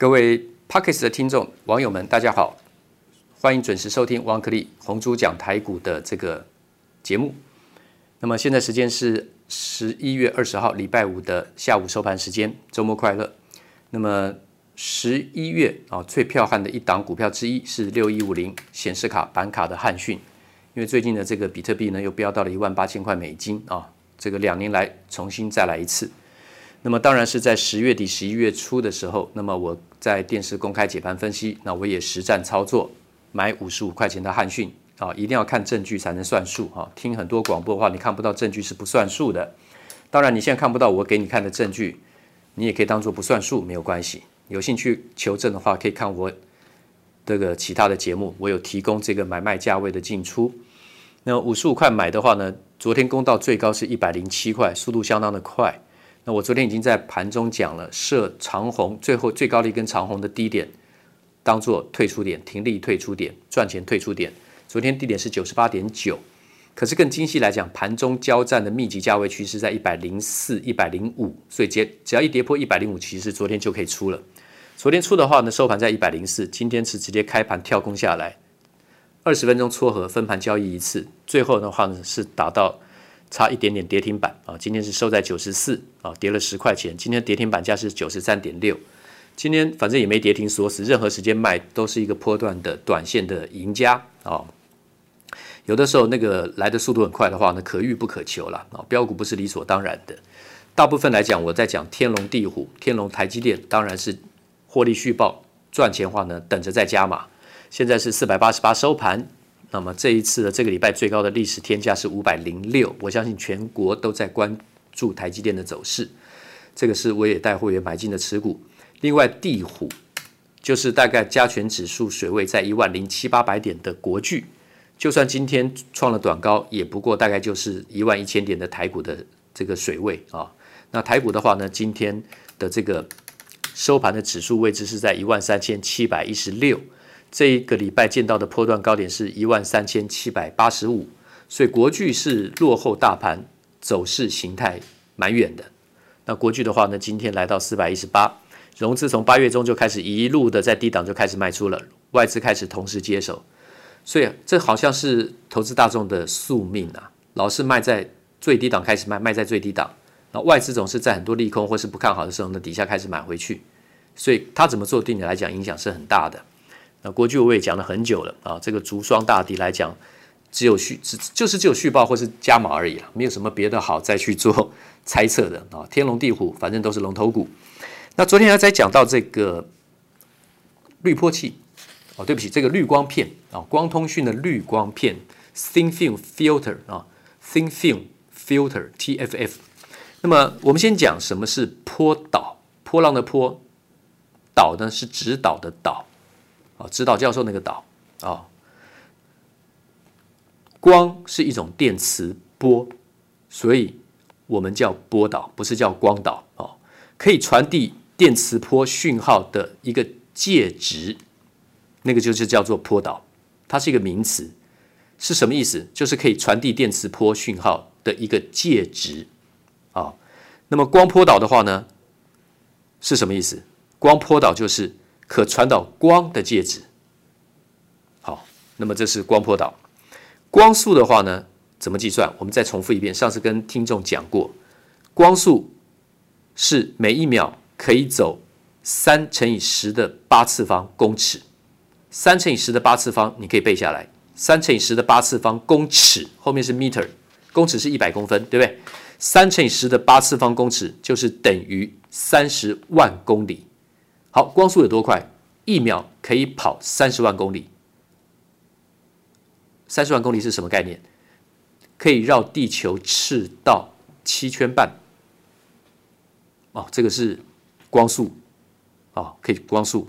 各位 Podcast 的听众、网友们，大家好，欢迎准时收听王可立红猪讲台股的这个节目。那么现在时间是十一月二十号礼拜五的下午收盘时间，周末快乐。那么十一月啊最彪悍的一档股票之一是六一五零显示卡板卡的汉讯，因为最近的这个比特币呢又飙到了一万八千块美金啊，这个两年来重新再来一次。那么当然是在十月底、十一月初的时候，那么我在电视公开解盘分析，那我也实战操作，买五十五块钱的汉讯啊，一定要看证据才能算数哈。听很多广播的话，你看不到证据是不算数的。当然你现在看不到我给你看的证据，你也可以当做不算数，没有关系。有兴趣求证的话，可以看我这个其他的节目，我有提供这个买卖价位的进出。那五十五块买的话呢，昨天攻到最高是一百零七块，速度相当的快。那我昨天已经在盘中讲了，设长红最后最高的一根长红的低点，当做退出点，停利退出点，赚钱退出点。昨天低点是九十八点九，可是更精细来讲，盘中交战的密集价位区是在一百零四、一百零五，所以只只要一跌破一百零五，其实昨天就可以出了。昨天出的话呢，收盘在一百零四，今天是直接开盘跳空下来，二十分钟撮合分盘交易一次，最后的话呢是达到。差一点点跌停板啊！今天是收在九十四啊，跌了十块钱。今天跌停板价是九十三点六。今天反正也没跌停锁死，任何时间卖都是一个波段的短线的赢家啊。有的时候那个来的速度很快的话呢，可遇不可求了啊。标股不是理所当然的。大部分来讲，我在讲天龙地虎、天龙台积电，当然是获利续报赚钱的话呢，等着再加码。现在是四百八十八收盘。那么这一次的这个礼拜最高的历史天价是五百零六，我相信全国都在关注台积电的走势，这个是我也带会员买进的持股。另外，地虎就是大概加权指数水位在一万零七八百点的国巨，就算今天创了短高，也不过大概就是一万一千点的台股的这个水位啊。那台股的话呢，今天的这个收盘的指数位置是在一万三千七百一十六。这一个礼拜见到的波段高点是一万三千七百八十五，所以国巨是落后大盘走势形态蛮远的。那国巨的话呢，今天来到四百一十八，融资从八月中就开始一路的在低档就开始卖出了，外资开始同时接手，所以这好像是投资大众的宿命啊，老是卖在最低档开始卖，卖在最低档，那外资总是在很多利空或是不看好的时候呢，底下开始买回去，所以他怎么做对你来讲影响是很大的。那国巨我也讲了很久了啊，这个竹双大敌来讲，只有续只就是只有续报或是加码而已了，没有什么别的好再去做 猜测的啊。天龙地虎反正都是龙头股。那昨天还在讲到这个滤波器哦，对不起，这个滤光片啊，光通讯的滤光片 Thin Film Filter 啊，Thin Film Filter TFF。那么我们先讲什么是波导，波浪的波，导呢是指导的导。啊，指导教授那个导啊，光是一种电磁波，所以我们叫波导，不是叫光导啊。可以传递电磁波讯号的一个介质，那个就是叫做波导，它是一个名词，是什么意思？就是可以传递电磁波讯号的一个介质啊。那么光波导的话呢，是什么意思？光波导就是。可传导光的介质，好，那么这是光波导。光速的话呢，怎么计算？我们再重复一遍，上次跟听众讲过，光速是每一秒可以走三乘以十的八次方公尺。三乘以十的八次方，你可以背下来。三乘以十的八次方公尺，后面是 meter，公尺是一百公分，对不对？三乘以十的八次方公尺就是等于三十万公里。好，光速有多快？一秒可以跑三十万公里。三十万公里是什么概念？可以绕地球赤道七圈半。哦，这个是光速。哦，可以光速。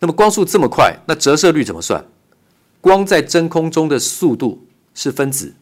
那么光速这么快，那折射率怎么算？光在真空中的速度是分子，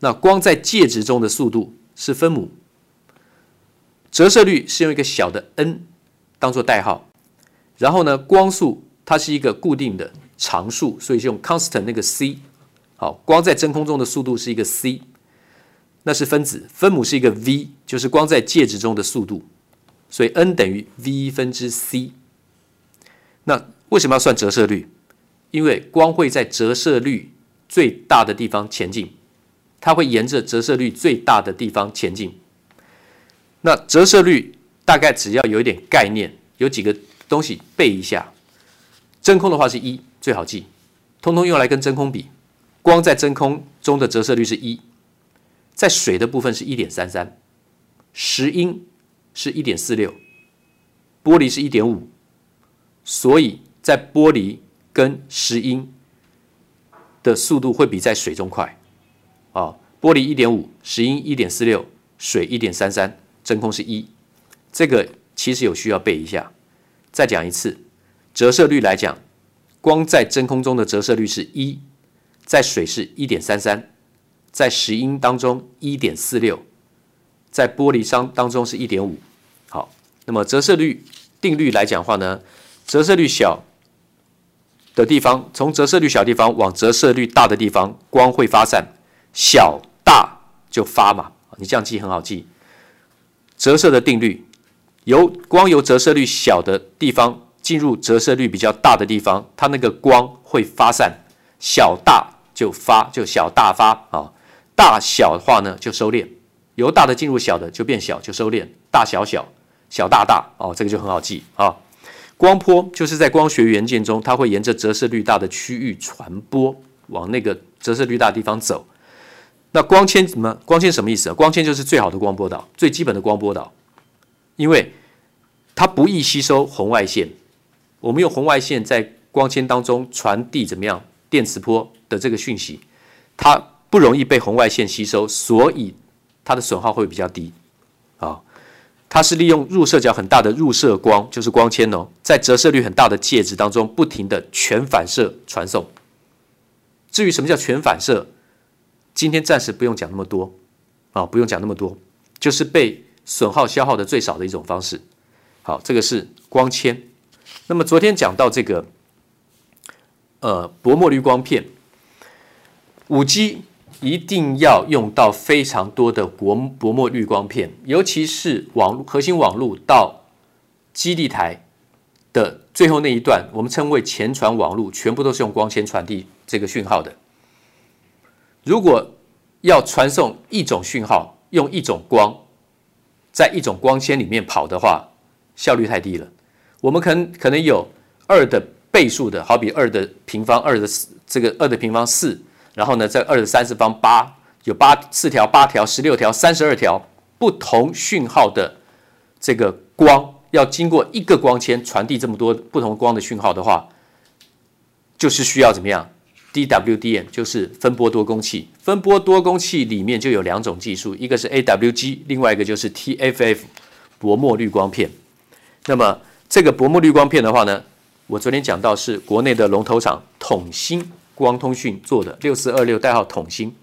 那光在介质中的速度是分母。折射率是用一个小的 n。当做代号，然后呢，光速它是一个固定的常数，所以就用 constant 那个 c。好，光在真空中的速度是一个 c，那是分子，分母是一个 v，就是光在介质中的速度。所以 N 等于 V 分之 C。那为什么要算折射率？因为光会在折射率最大的地方前进，它会沿着折射率最大的地方前进。那折射率大概只要有一点概念，有几个东西背一下。真空的话是一，最好记，通通用来跟真空比。光在真空中的折射率是一，在水的部分是一点三三，石英是一点四六，玻璃是一点五，所以在玻璃跟石英的速度会比在水中快。啊，玻璃一点五，石英一点四六，水一点三三，真空是一。这个其实有需要背一下。再讲一次，折射率来讲，光在真空中的折射率是一。在水是一点三三，在石英当中一点四六，在玻璃商当中是一点五。好，那么折射率定律来讲话呢，折射率小的地方，从折射率小地方往折射率大的地方，光会发散，小大就发嘛。你这样记很好记。折射的定律，由光由折射率小的地方进入折射率比较大的地方，它那个光会发散。小大就发，就小大发啊，大小的话呢就收敛，由大的进入小的就变小，就收敛，大小小，小大大哦，这个就很好记啊。光波就是在光学元件中，它会沿着折射率大的区域传播，往那个折射率大的地方走。那光纤什么？光纤什么意思啊？光纤就是最好的光波导，最基本的光波导，因为它不易吸收红外线。我们用红外线在光纤当中传递怎么样？电磁波的这个讯息，它不容易被红外线吸收，所以它的损耗会比较低。啊，它是利用入射角很大的入射光，就是光纤哦，在折射率很大的介质当中不停的全反射传送。至于什么叫全反射，今天暂时不用讲那么多啊，不用讲那么多，就是被损耗消耗的最少的一种方式。好，这个是光纤。那么昨天讲到这个。呃，薄膜滤光片，五 G 一定要用到非常多的薄薄膜滤光片，尤其是网核心网络到基地台的最后那一段，我们称为前传网络，全部都是用光纤传递这个讯号的。如果要传送一种讯号，用一种光，在一种光纤里面跑的话，效率太低了。我们可能可能有二的。倍数的，好比二的平方，二的四，这个二的平方四，然后呢，在二的三次方八，有八四条、八条、十六条、三十二条不同讯号的这个光，要经过一个光纤传递这么多不同光的讯号的话，就是需要怎么样？DWDM 就是分波多工器，分波多工器里面就有两种技术，一个是 AWG，另外一个就是 TFF 薄膜滤光片。那么这个薄膜滤光片的话呢？我昨天讲到是国内的龙头厂统芯光通讯做的六四二六代号统芯，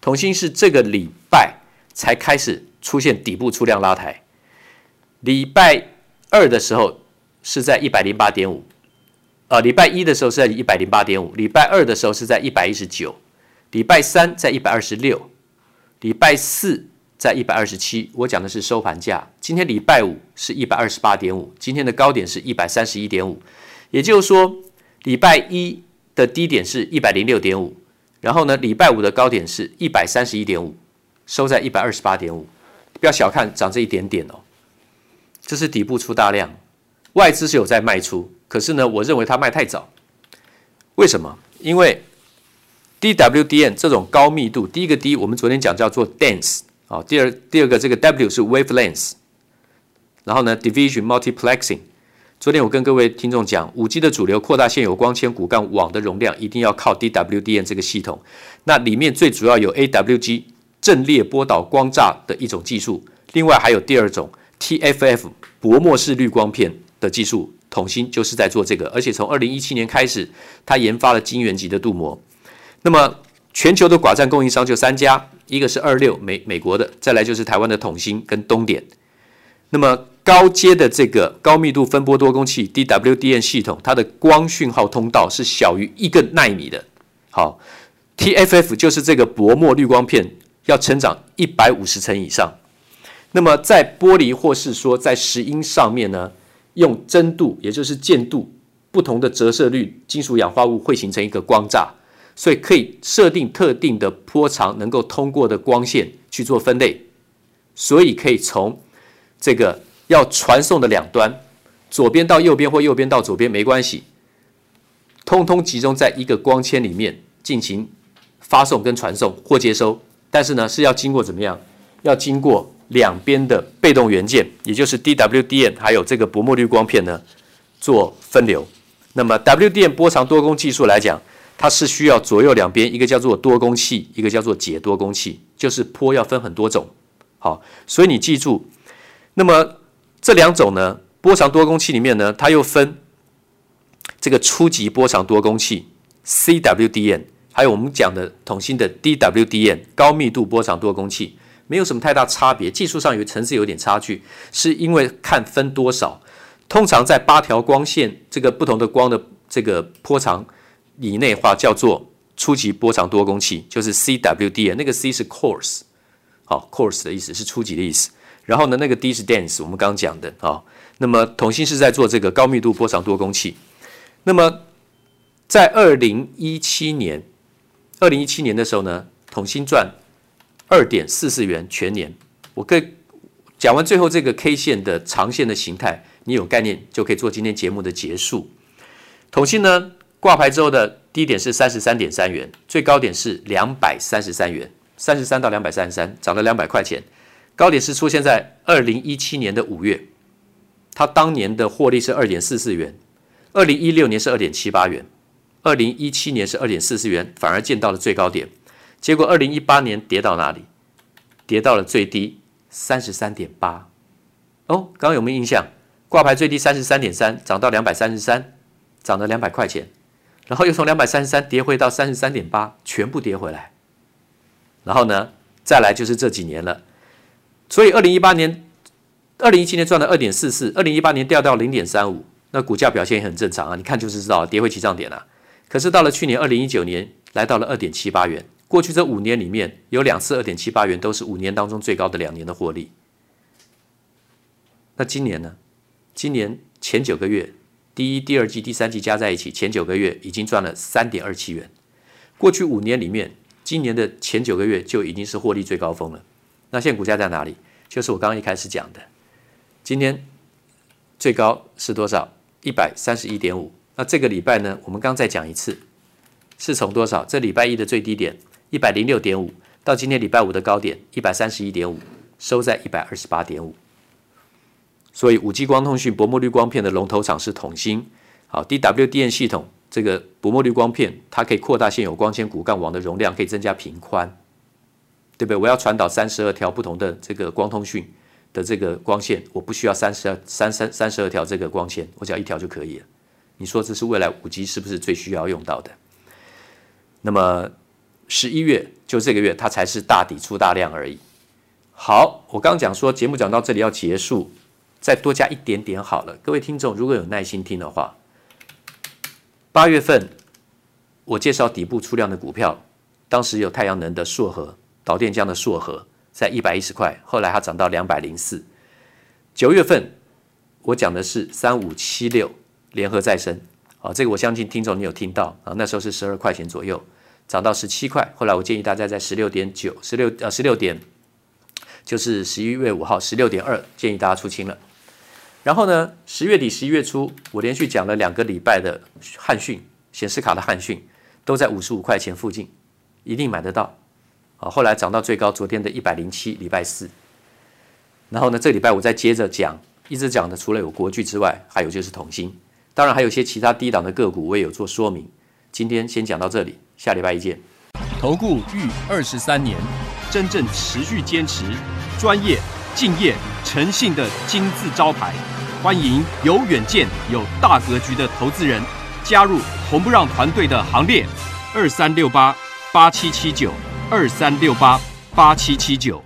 统芯是这个礼拜才开始出现底部出量拉抬，礼拜二的时候是在一百零八点五，呃，礼拜一的时候是在一百零八点五，礼拜二的时候是在一百一十九，礼拜三在一百二十六，礼拜四在一百二十七。我讲的是收盘价，今天礼拜五是一百二十八点五，今天的高点是一百三十一点五。也就是说，礼拜一的低点是一百零六点五，然后呢，礼拜五的高点是一百三十一点五，收在一百二十八点五。不要小看涨这一点点哦，这是底部出大量，外资是有在卖出，可是呢，我认为它卖太早。为什么？因为 D W D N 这种高密度，第一个 D 我们昨天讲叫做 dense 啊，第二第二个这个 W 是 wavelength，然后呢，division multiplexing。昨天我跟各位听众讲，五 G 的主流扩大现有光纤骨干网的容量，一定要靠 D W D N 这个系统。那里面最主要有 AWG 阵列波导光栅的一种技术，另外还有第二种 TFF 薄膜式滤光片的技术。统芯就是在做这个，而且从二零一七年开始，它研发了晶圆级的镀膜。那么全球的寡占供应商就三家，一个是二六美美国的，再来就是台湾的统芯跟东点。那么高阶的这个高密度分波多工器 （DWDN） 系统，它的光讯号通道是小于一个奈米的。好，TFF 就是这个薄膜滤光片要成长一百五十层以上。那么在玻璃或是说在石英上面呢，用真度也就是见度不同的折射率，金属氧化物会形成一个光栅，所以可以设定特定的波长能够通过的光线去做分类，所以可以从这个要传送的两端，左边到右边或右边到左边没关系，通通集中在一个光纤里面进行发送跟传送或接收，但是呢是要经过怎么样？要经过两边的被动元件，也就是 D W D N，还有这个薄膜滤光片呢做分流。那么 WDM 波长多工技术来讲，它是需要左右两边一个叫做多工器，一个叫做解多工器，就是波要分很多种。好，所以你记住，那么这两种呢，波长多工器里面呢，它又分这个初级波长多工器 C W D N，还有我们讲的统芯的 D W D N 高密度波长多工器，没有什么太大差别，技术上有层次有点差距，是因为看分多少。通常在八条光线这个不同的光的这个波长以内话，叫做初级波长多工器，就是 CWD 啊，那个 C 是 coarse，好 coarse 的意思是初级的意思。然后呢，那个 D 是 dense，我们刚刚讲的啊。那么统芯是在做这个高密度波长多工器。那么在二零一七年，二零一七年的时候呢，统芯赚二点四四元全年。我跟讲完最后这个 K 线的长线的形态。你有概念就可以做今天节目的结束。统信呢，挂牌之后的低点是三十三点三元，最高点是两百三十三元，三十三到两百三十三，涨了两百块钱。高点是出现在二零一七年的五月，它当年的获利是二点四四元，二零一六年是二点七八元，二零一七年是二点四四元，反而见到了最高点。结果二零一八年跌到哪里？跌到了最低三十三点八。哦，刚刚有没有印象？挂牌最低三十三点三，涨到两百三十三，涨了两百块钱，然后又从两百三十三跌回到三十三点八，全部跌回来。然后呢，再来就是这几年了。所以二零一八年、二零一七年赚了二点四四，二零一八年掉到零点三五，那股价表现也很正常啊，你看就是知道跌回起涨点了。可是到了去年二零一九年，来到了二点七八元。过去这五年里面有两次二点七八元，都是五年当中最高的两年的获利。那今年呢？今年前九个月，第一、第二季、第三季加在一起，前九个月已经赚了三点二七元。过去五年里面，今年的前九个月就已经是获利最高峰了。那现在股价在哪里？就是我刚刚一开始讲的，今天最高是多少？一百三十一点五。那这个礼拜呢？我们刚再讲一次，是从多少？这礼拜一的最低点一百零六点五，到今天礼拜五的高点一百三十一点五，收在一百二十八点五。所以，五 G 光通讯薄膜滤光片的龙头厂是统芯。好，DWDM 系统这个薄膜滤光片，它可以扩大现有光纤骨干网的容量，可以增加频宽，对不对？我要传导三十二条不同的这个光通讯的这个光线，我不需要三十二三三三十二条这个光纤，我只要一条就可以了。你说这是未来五 G 是不是最需要用到的？那么十一月就这个月，它才是大底出大量而已。好，我刚讲说节目讲到这里要结束。再多加一点点好了，各位听众如果有耐心听的话，八月份我介绍底部出量的股票，当时有太阳能的硕禾、导电浆的硕禾，在一百一十块，后来它涨到两百零四。九月份我讲的是三五七六联合再生，啊，这个我相信听众你有听到啊，那时候是十二块钱左右，涨到十七块，后来我建议大家在十六点九、十六呃十六点，就是十一月五号十六点二，建议大家出清了。然后呢，十月底、十一月初，我连续讲了两个礼拜的汉讯显示卡的汉讯，都在五十五块钱附近，一定买得到。啊，后来涨到最高，昨天的一百零七，礼拜四。然后呢，这礼拜我再接着讲，一直讲的除了有国巨之外，还有就是统芯，当然还有一些其他低档的个股，我也有做说明。今天先讲到这里，下礼拜一见。投顾逾二十三年，真正持续坚持专业。敬业诚信的金字招牌，欢迎有远见、有大格局的投资人加入红不让团队的行列。二三六八八七七九，二三六八八七七九。